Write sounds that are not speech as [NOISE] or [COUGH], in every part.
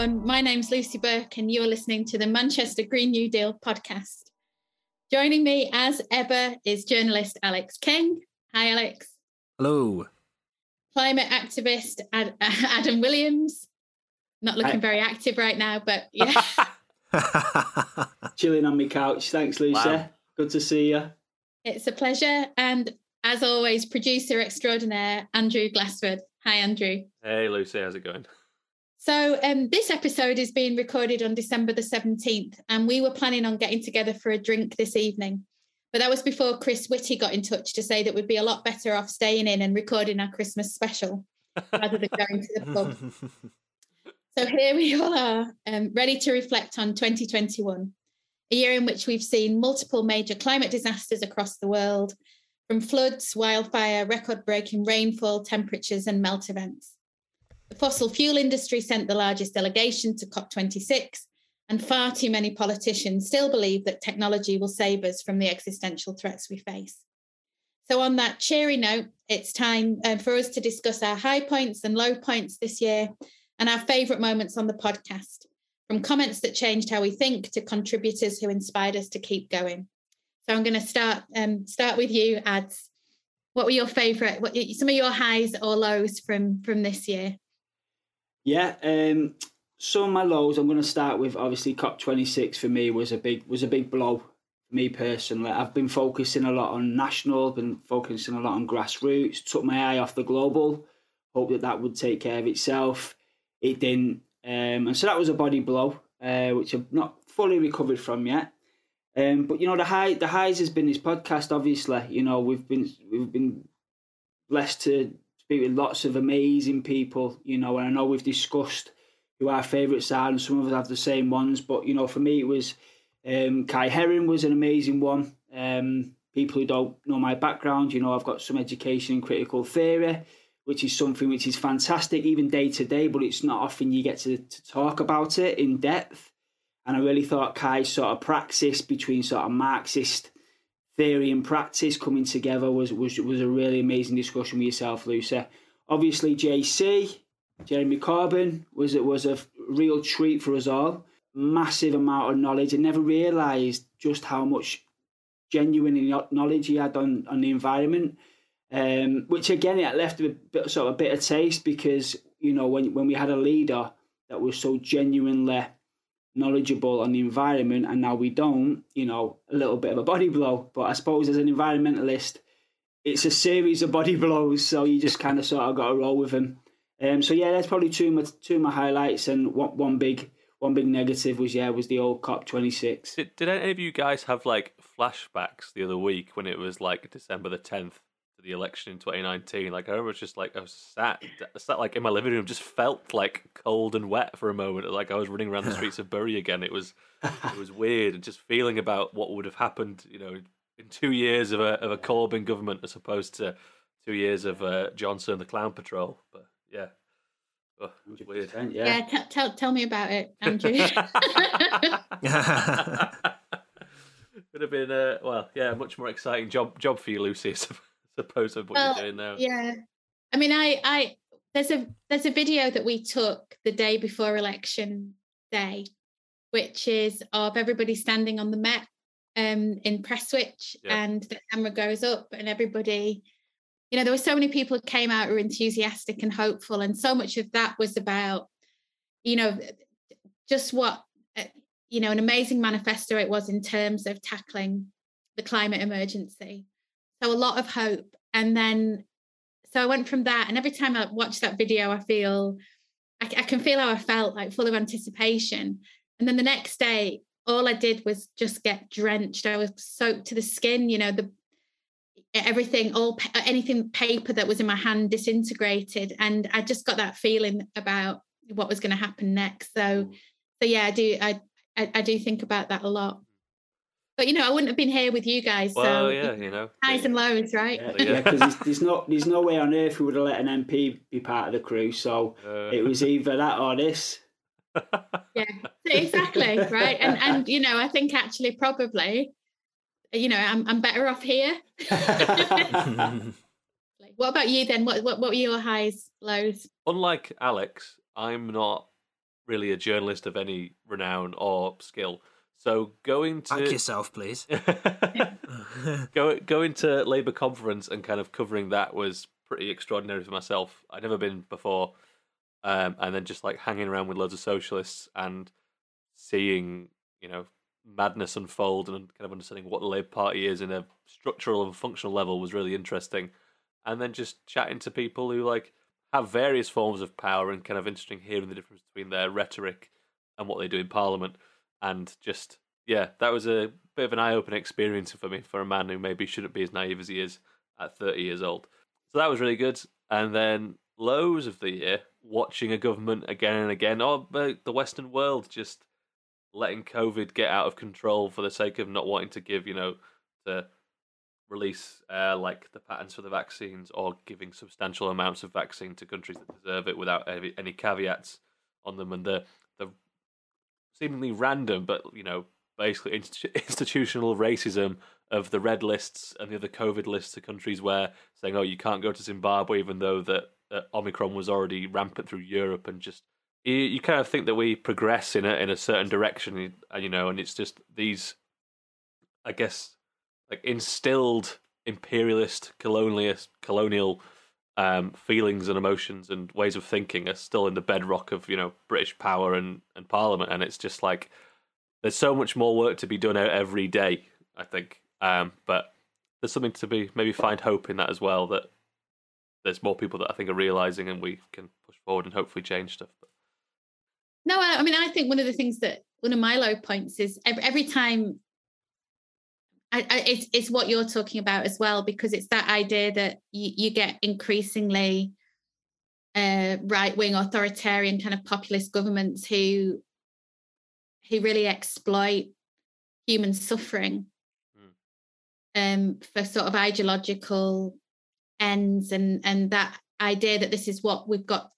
Welcome, everyone. My name's Lucy Burke, and you're listening to the Manchester Green New Deal podcast. Joining me, as ever, is journalist Alex King. Hi, Alex. Hello. Climate activist Ad- [LAUGHS] Adam Williams. Not looking Hi. very active right now, but yeah. [LAUGHS] [LAUGHS] Chilling on my couch. Thanks, Lucy. Wow. Good to see you. It's a pleasure. And as always, producer extraordinaire, Andrew Glassford. Hi, Andrew. Hey, Lucy. How's it going? So, um, this episode is being recorded on December the 17th, and we were planning on getting together for a drink this evening. But that was before Chris Whitty got in touch to say that we'd be a lot better off staying in and recording our Christmas special rather than going to the pub. [LAUGHS] So here we all are, um, ready to reflect on 2021, a year in which we've seen multiple major climate disasters across the world, from floods, wildfire, record breaking rainfall, temperatures, and melt events. The fossil fuel industry sent the largest delegation to COP26, and far too many politicians still believe that technology will save us from the existential threats we face. So, on that cheery note, it's time uh, for us to discuss our high points and low points this year and our favourite moments on the podcast, from comments that changed how we think to contributors who inspired us to keep going. So I'm going to start um, start with you, Ads. What were your favourite? Some of your highs or lows from from this year? Yeah, um, of my lows. I'm going to start with obviously COP26 for me was a big was a big blow me personally. I've been focusing a lot on national, been focusing a lot on grassroots. Took my eye off the global. Hope that that would take care of itself. It didn't, um, and so that was a body blow, uh, which I've not fully recovered from yet. Um, but you know the high the highs has been this podcast. Obviously, you know we've been we've been blessed to speak with lots of amazing people. You know, and I know we've discussed who our favourites are, and some of us have the same ones. But you know, for me, it was um, Kai Heron was an amazing one. Um, people who don't know my background, you know, I've got some education in critical theory, which is something which is fantastic, even day to day. But it's not often you get to, to talk about it in depth. And I really thought Kai's sort of praxis between sort of Marxist theory and practice coming together was was was a really amazing discussion with yourself, Lucy. Obviously, JC, Jeremy Corbyn was it was a real treat for us all. Massive amount of knowledge. I never realised just how much genuine knowledge he had on, on the environment. Um, which again, it left a bit sort of a bitter taste because you know when when we had a leader that was so genuinely knowledgeable on the environment and now we don't, you know, a little bit of a body blow. But I suppose as an environmentalist, it's a series of body [LAUGHS] blows, so you just kind of sort of got to roll with them. Um, so yeah, that's probably two of my two of my highlights, and one, one big one big negative was yeah was the old COP twenty six. Did, did any of you guys have like flashbacks the other week when it was like December the tenth the election in 2019. Like I remember just like I was sat, sat like in my living room, just felt like cold and wet for a moment. Like I was running around the streets of Bury again. It was it was weird, and just feeling about what would have happened, you know, in two years of a of a Corbyn government as opposed to two years of uh, Johnson the Clown Patrol. But yeah. Oh, weird. Yeah, yeah t- tell tell me about it, Andrew. [LAUGHS] [LAUGHS] Would have been uh, well, yeah, much more exciting job job for you, Lucy suppose of what well, you're doing now. Yeah, I mean, I, I, there's a there's a video that we took the day before election day, which is of everybody standing on the Met um, in Prestwich, yeah. and the camera goes up, and everybody, you know, there were so many people who came out who were enthusiastic and hopeful, and so much of that was about, you know, just what, uh, you know, an amazing manifesto it was in terms of tackling the climate emergency so a lot of hope. And then, so I went from that. And every time I watch that video, I feel, I, I can feel how I felt like full of anticipation. And then the next day, all I did was just get drenched. I was soaked to the skin, you know, the everything, all uh, anything paper that was in my hand disintegrated. And I just got that feeling about what was going to happen next. So, so yeah, I do, I, I, I do think about that a lot. But you know, I wouldn't have been here with you guys. Well, so yeah, you know, highs and lows, right? Yeah, because yeah, there's, there's, no there's no way on earth we would have let an MP be part of the crew. So uh... it was either that or this. [LAUGHS] yeah, exactly, right. And and you know, I think actually probably, you know, I'm I'm better off here. [LAUGHS] [LAUGHS] what about you then? What what what were your highs, lows? Unlike Alex, I'm not really a journalist of any renown or skill. So going to Back yourself, please. [LAUGHS] go going to Labour conference and kind of covering that was pretty extraordinary for myself. I'd never been before, um, and then just like hanging around with loads of socialists and seeing you know madness unfold and kind of understanding what the Labour Party is in a structural and functional level was really interesting. And then just chatting to people who like have various forms of power and kind of interesting hearing the difference between their rhetoric and what they do in Parliament. And just yeah, that was a bit of an eye-opening experience for me for a man who maybe shouldn't be as naive as he is at 30 years old. So that was really good. And then lows of the year, watching a government again and again, or the Western world just letting COVID get out of control for the sake of not wanting to give, you know, to release uh, like the patents for the vaccines or giving substantial amounts of vaccine to countries that deserve it without any, caveats on them, and the the seemingly random but you know basically [LAUGHS] institutional racism of the red lists and the other COVID lists of countries where saying, "Oh, you can't go to Zimbabwe," even though that, Omicron was already rampant through Europe, and just you, you kind of think that we progress in a in a certain direction, and you know, and it's just these, I guess, like instilled imperialist, colonialist, colonial um, feelings and emotions and ways of thinking are still in the bedrock of you know British power and and Parliament, and it's just like there's so much more work to be done out every day. I think, um, but there's something to be maybe find hope in that as well. That there's more people that I think are realizing, and we can push forward and hopefully change stuff. But... No, I mean, I think one of the things that one of my low points is every, every time I, I, it's, it's what you're talking about as well, because it's that idea that you, you get increasingly uh, right wing authoritarian kind of populist governments who who really exploit human suffering mm. um, for sort of ideological ends and and that idea that this is what we've got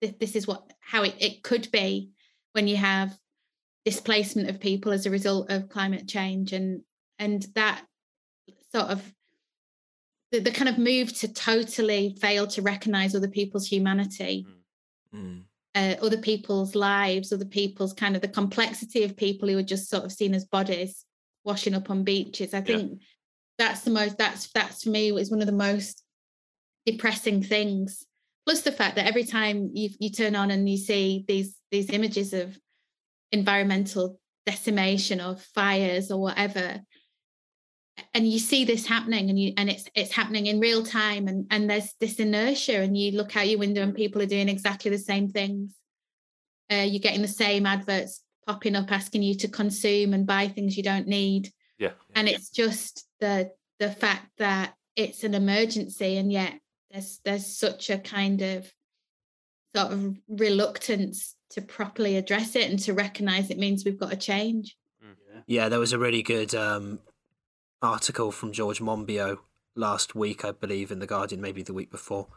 this is what how it, it could be when you have displacement of people as a result of climate change and and that sort of the, the kind of move to totally fail to recognize other people's humanity mm. uh, other people's lives other people's kind of the complexity of people who are just sort of seen as bodies washing up on beaches i think yeah. that's the most that's that's for me is one of the most depressing things plus the fact that every time you, you turn on and you see these these images of environmental decimation or fires or whatever and you see this happening and you and it's it's happening in real time and and there's this inertia and you look out your window and people are doing exactly the same things. Uh, you're getting the same adverts popping up asking you to consume and buy things you don't need. Yeah and it's just the the fact that it's an emergency and yet there's there's such a kind of sort of reluctance to properly address it and to recognize it means we've got to change. Mm. yeah there was a really good um, article from George Monbiot last week, I believe, in The Guardian, maybe the week before.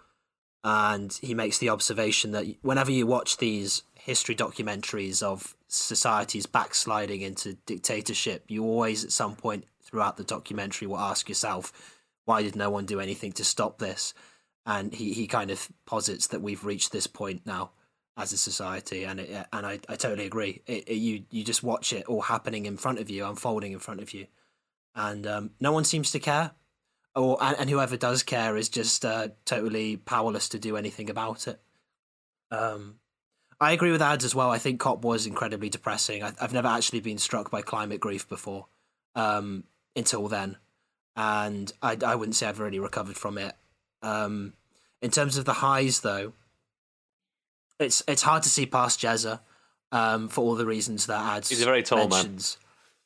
And he makes the observation that whenever you watch these history documentaries of societies backsliding into dictatorship, you always, at some point throughout the documentary, will ask yourself, why did no one do anything to stop this? And he, he kind of posits that we've reached this point now as a society, and it, and I, I totally agree. It, it, you you just watch it all happening in front of you, unfolding in front of you, and um, no one seems to care. Or and, and whoever does care is just uh, totally powerless to do anything about it. Um, I agree with ads as well. I think COP was incredibly depressing. I, have never actually been struck by climate grief before um, until then, and I, I wouldn't say I've really recovered from it. Um, in terms of the highs, though, it's it's hard to see past Jezza um, for all the reasons that ads. He's a very tall mentions. man.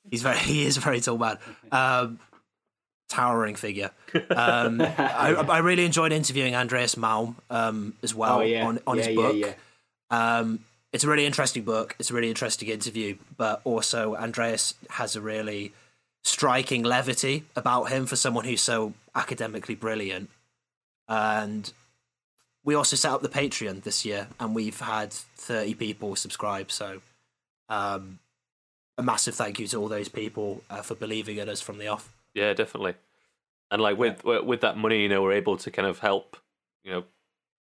He's very [LAUGHS] he is a very tall man. Um, towering figure. Um, [LAUGHS] I, I, really enjoyed interviewing Andreas Malm um, as well oh, yeah. on, on yeah, his book. Yeah, um, it's a really interesting book. It's a really interesting interview, but also Andreas has a really striking levity about him for someone who's so academically brilliant. And we also set up the Patreon this year, and we've had thirty people subscribe. So um, a massive thank you to all those people uh, for believing in us from the off. Yeah, definitely. And like with yeah. with that money, you know, we're able to kind of help, you know,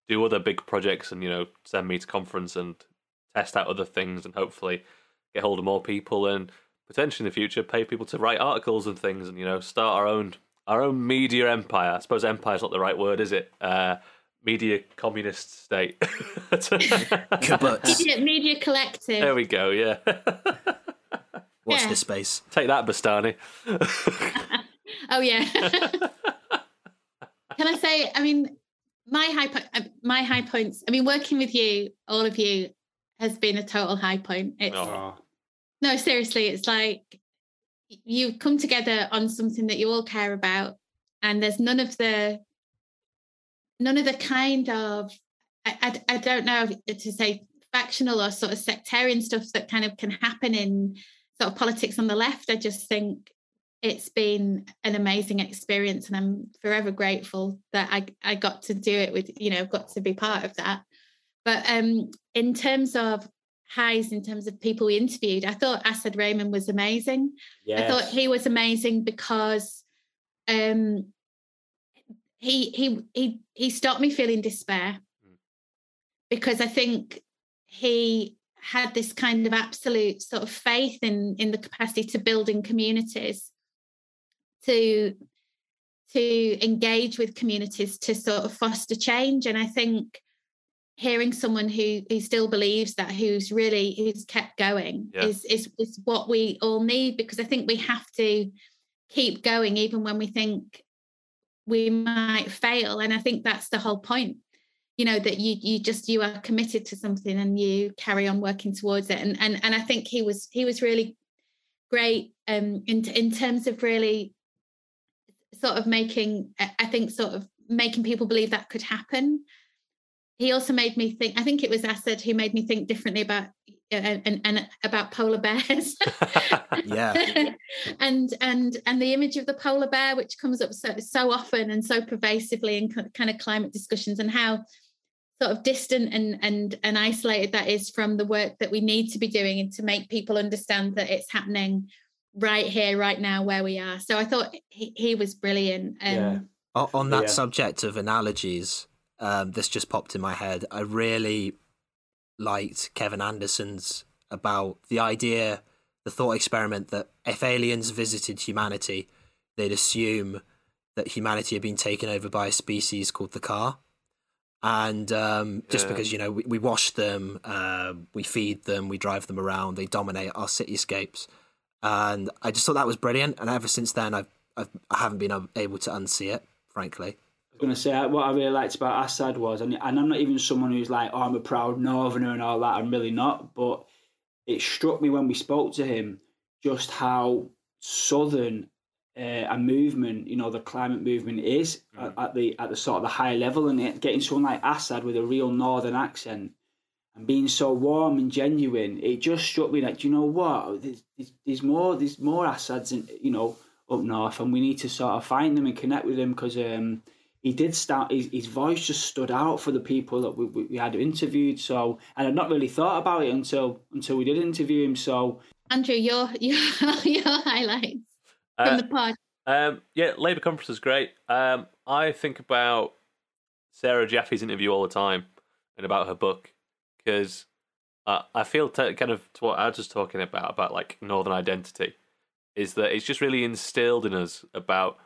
do other big projects and you know send me to conference and test out other things and hopefully get hold of more people and potentially in the future pay people to write articles and things and you know start our own our own media empire. I suppose empire is not the right word, is it? Uh, media communist state. [LAUGHS] media, media collective. There we go. Yeah. [LAUGHS] Watch yeah. this space. Take that, Bastani. [LAUGHS] oh yeah. Can I say? I mean, my high po- uh, my high points. I mean, working with you, all of you, has been a total high point. It's, oh. No, seriously, it's like you come together on something that you all care about, and there's none of the none of the kind of I, I, I don't know to say factional or sort of sectarian stuff that kind of can happen in sort of politics on the left. I just think it's been an amazing experience and I'm forever grateful that I, I got to do it with, you know, got to be part of that. But um, in terms of highs, in terms of people we interviewed, I thought Asad Rehman was amazing. Yes. I thought he was amazing because um, he he he he stopped me feeling despair hmm. because I think he had this kind of absolute sort of faith in in the capacity to build in communities to to engage with communities to sort of foster change. And i think hearing someone who who still believes that who's really who's kept going yeah. is, is is what we all need because i think we have to keep going even when we think we might fail. And i think that's the whole point you know that you you just you are committed to something and you carry on working towards it. And and and I think he was he was really great um in in terms of really sort of making I think sort of making people believe that could happen. He also made me think i think it was Asad who made me think differently about uh, and, and about polar bears. [LAUGHS] Yeah. [LAUGHS] And and and the image of the polar bear which comes up so so often and so pervasively in kind of climate discussions and how sort of distant and and and isolated that is from the work that we need to be doing and to make people understand that it's happening right here right now where we are so i thought he, he was brilliant um, yeah. on that yeah. subject of analogies um, this just popped in my head i really liked kevin anderson's about the idea the thought experiment that if aliens visited humanity they'd assume that humanity had been taken over by a species called the car and um, just yeah. because you know we, we wash them, uh, we feed them, we drive them around, they dominate our cityscapes, and I just thought that was brilliant. And ever since then, I've, I've I haven't been able to unsee it, frankly. I was going to say what I really liked about Asad was, and, and I'm not even someone who's like, oh, I'm a proud Northerner and all that. I'm really not, but it struck me when we spoke to him just how southern uh, a movement, you know, the climate movement is mm. at, at, the at the sort of the high level, and it, getting someone like Asad with a real northern accent and being so warm and genuine, it just struck me that you know what, there's, there's, there's more there's more Asads, in, you know, up north, and we need to sort of find them and connect with them because um, he did start his, his voice just stood out for the people that we, we, we had interviewed. So, and I'd not really thought about it until until we did interview him. So, Andrew, your your [LAUGHS] your highlights from uh, the pod? Um, yeah, Labour conference is great. Um, I think about Sarah Jaffe's interview all the time and about her book because uh, I feel t- kind of to what I was just talking about about like Northern identity is that it's just really instilled in us about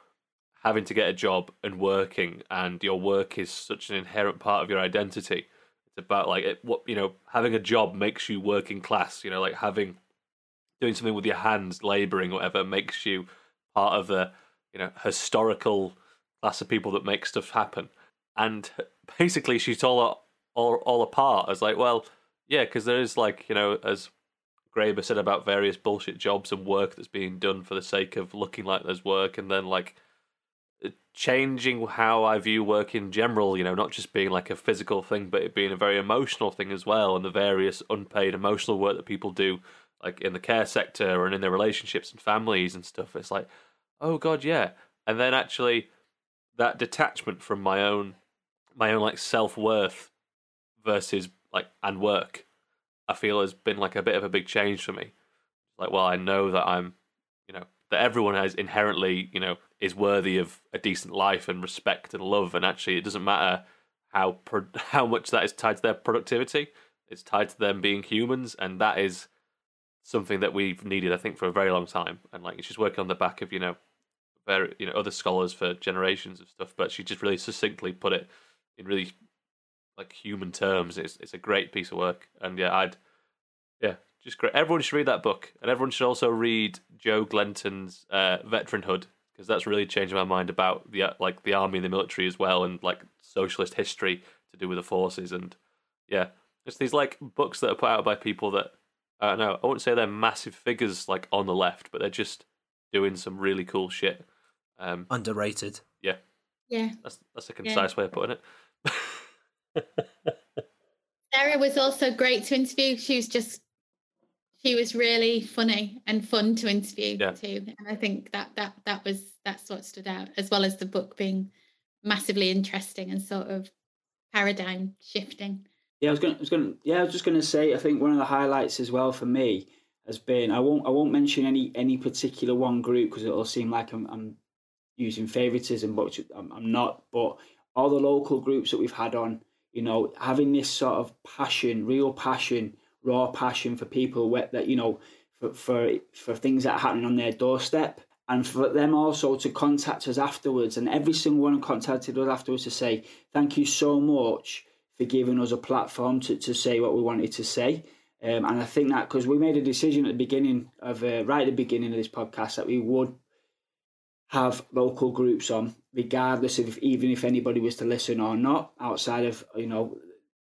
having to get a job and working, and your work is such an inherent part of your identity. It's about like it, what you know, having a job makes you working class. You know, like having doing something with your hands, labouring, whatever, makes you part of the you know historical class of people that make stuff happen. And [LAUGHS] basically, she's all all all apart as like, well, yeah, because there is like you know as Graeber said about various bullshit jobs and work that's being done for the sake of looking like there's work, and then like changing how I view work in general, you know, not just being like a physical thing, but it being a very emotional thing as well, and the various unpaid emotional work that people do, like in the care sector and in their relationships and families and stuff. It's like, oh god, yeah. And then actually that detachment from my own my own like self worth versus like and work, I feel has been like a bit of a big change for me. Like, well, I know that I'm, you know, that everyone has inherently, you know, is worthy of a decent life and respect and love, and actually, it doesn't matter how pro- [LAUGHS] how much that is tied to their productivity. It's tied to them being humans, and that is something that we've needed, I think, for a very long time. And like she's working on the back of you know, very you know other scholars for generations of stuff, but she just really succinctly put it in really like human terms. It's it's a great piece of work, and yeah, I'd yeah, just great. Everyone should read that book, and everyone should also read Joe Glenton's uh, Veteranhood because that's really changed my mind about the like the army and the military as well, and like socialist history to do with the forces, and yeah, it's these like books that are put out by people that I don't know. I wouldn't say they're massive figures like on the left, but they're just doing some really cool shit. Um, Underrated. Yeah. Yeah. That's that's a concise yeah. way of putting it. [LAUGHS] Sarah was also great to interview. She was just she was really funny and fun to interview yeah. too. And I think that that that was that's what stood out, as well as the book being massively interesting and sort of paradigm shifting. Yeah, I was going. I was going. Yeah, I was just going to say. I think one of the highlights as well for me has been. I won't. I won't mention any any particular one group because it'll seem like I'm, I'm using favoritism, but I'm, I'm not. But all the local groups that we've had on, you know, having this sort of passion, real passion, raw passion for people that you know, for for for things that are happening on their doorstep, and for them also to contact us afterwards, and every single one contacted us afterwards to say thank you so much for giving us a platform to, to say what we wanted to say. Um, and I think that because we made a decision at the beginning of, uh, right at the beginning of this podcast, that we would have local groups on, regardless of even if anybody was to listen or not, outside of you know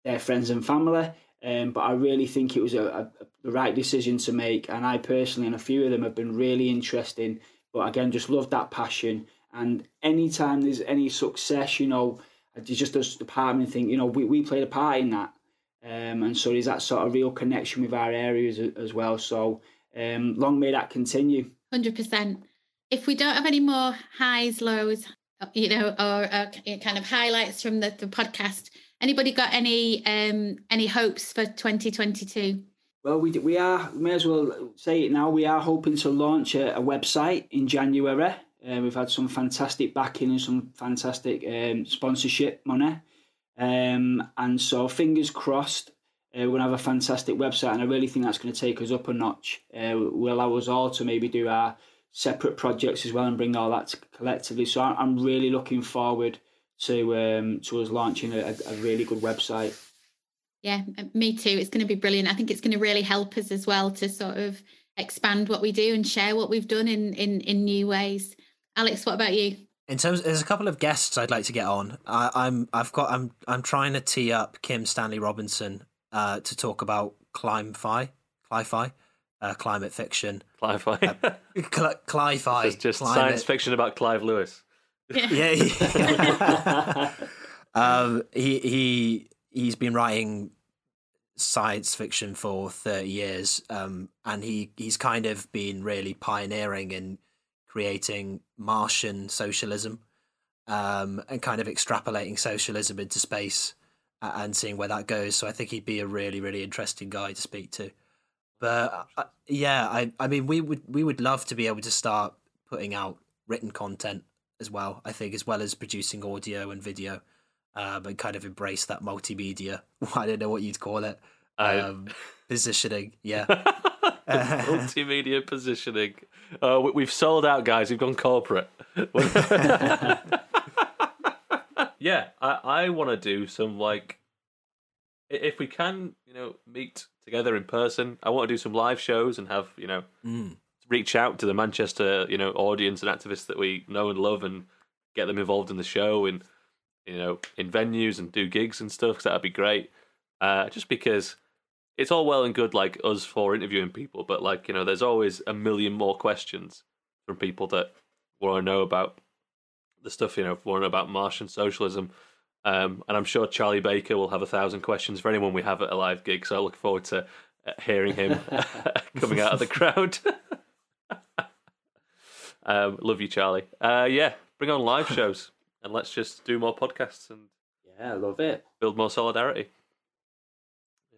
their friends and family. Um, but I really think it was a, a, the right decision to make, and I personally and a few of them have been really interesting. But again, just love that passion. And anytime there's any success, you know, it's just us the part of me think, you know, we, we played a part in that. Um, and so there's that sort of real connection with our areas as well. So um, long may that continue. 100%. If we don't have any more highs, lows, you know, or uh, kind of highlights from the, the podcast, anybody got any um, any hopes for 2022? Well, we we are. We may as well say it now. We are hoping to launch a, a website in January. Uh, we've had some fantastic backing and some fantastic um, sponsorship money. Um, and so, fingers crossed, uh, we're going to have a fantastic website. And I really think that's going to take us up a notch. Uh, will allow us all to maybe do our separate projects as well and bring all that collectively. So, I'm really looking forward to um, to us launching a, a really good website. Yeah, me too. It's going to be brilliant. I think it's going to really help us as well to sort of expand what we do and share what we've done in in, in new ways. Alex, what about you? In terms, there's a couple of guests I'd like to get on. I, am I've got, I'm, I'm trying to tee up Kim Stanley Robinson uh, to talk about climb-fi, cli-fi, uh, climate fiction. Cli-fi. uh, cli- cli-fi. [LAUGHS] It's just climate. science fiction about Clive Lewis. Yeah. [LAUGHS] yeah. [LAUGHS] um, he he he's been writing science fiction for 30 years um, and he he's kind of been really pioneering in creating Martian socialism um, and kind of extrapolating socialism into space and seeing where that goes. So I think he'd be a really, really interesting guy to speak to. But uh, yeah, I, I mean, we would we would love to be able to start putting out written content as well. I think as well as producing audio and video, um, and kind of embrace that multimedia. [LAUGHS] I don't know what you'd call it. Um, positioning, yeah. [LAUGHS] [LAUGHS] multimedia positioning. Uh, we've sold out, guys. We've gone corporate. [LAUGHS] yeah, I, I want to do some like, if we can, you know, meet together in person. I want to do some live shows and have you know, mm. reach out to the Manchester you know audience and activists that we know and love and get them involved in the show and you know in venues and do gigs and stuff. Cause that'd be great. Uh, just because it's all well and good like us for interviewing people, but like you know, there's always a million more questions from people that want to know about the stuff you know, want to know about Martian socialism. Um, and I'm sure Charlie Baker will have a thousand questions for anyone we have at a live gig. So I look forward to uh, hearing him [LAUGHS] [LAUGHS] coming out of the crowd. [LAUGHS] um, love you, Charlie. Uh, yeah, bring on live shows and let's just do more podcasts and yeah, love it. Build more solidarity.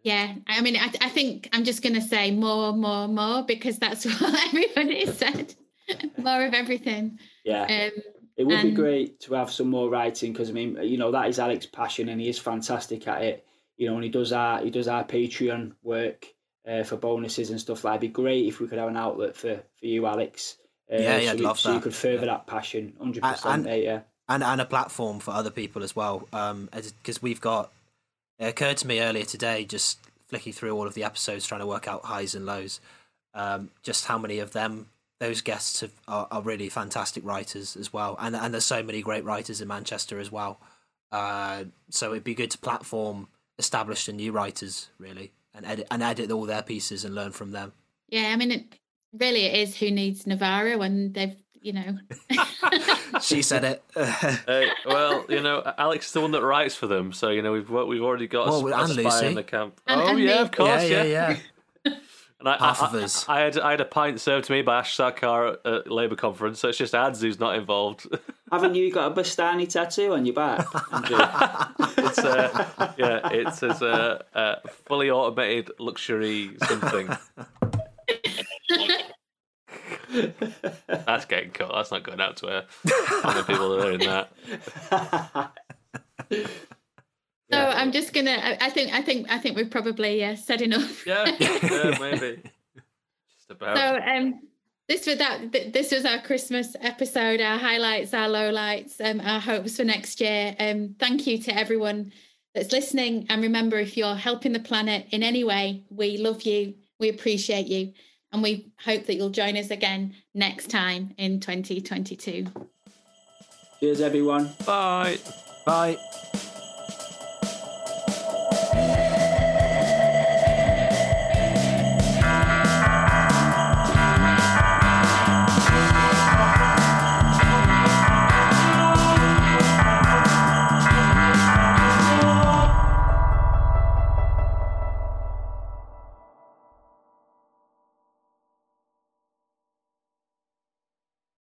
Yeah, I mean, I, I think I'm just going to say more, more, more because that's [LAUGHS] what everybody said. [LAUGHS] more of everything. Yeah. Um, it would and... be great to have some more writing because I mean, you know, that is Alex's passion and he is fantastic at it. you know, and he does our he does our Patreon work uh, for bonuses and stuff. That'd be great if we could have an outlet for for you, Alex. Uh, Yeah, yeah, so I'd we- love so you could further Yeah. that passion, hundred And- percent, mate. Yeah. and and a platform for other people as well. Um, because we've got it occurred to me earlier today, just flicking through all of the episodes, trying to work out highs and lows. Um, just how many of them those guests have, are, are really fantastic writers as well, and and there's so many great writers in Manchester as well. Uh, so it'd be good to platform established and new writers really, and edit and edit all their pieces and learn from them. Yeah, I mean, it, really, it is who needs Novara when they've, you know. [LAUGHS] She said it. [LAUGHS] Hey, well, you know, Alex is the one that writes for them, so you know we've we've already got a, Well, sp- a spy Lucy. in the camp. And- oh and yeah, me. of course, yeah, yeah. yeah, yeah. [LAUGHS] And I, Half I, of us. I, I had I had a pint served to me by Ash Sarkar at Labour conference, so it's just Ads who's not involved. Haven't you got a Bastani tattoo on your back? It's uh, yeah, it's as a, a fully automated luxury something. That's getting cut. That's not going out to air. How many people are hearing that? [LAUGHS] So I'm just gonna. I, I think. I think. I think we've probably uh, said enough. Yeah, yeah, [LAUGHS] maybe. Just about. So um, this was that. This was our Christmas episode. Our highlights, our lowlights, um, our hopes for next year. Um, thank you to everyone that's listening. And remember, if you're helping the planet in any way, we love you. We appreciate you, and we hope that you'll join us again next time in 2022. Cheers, everyone. Bye. Bye.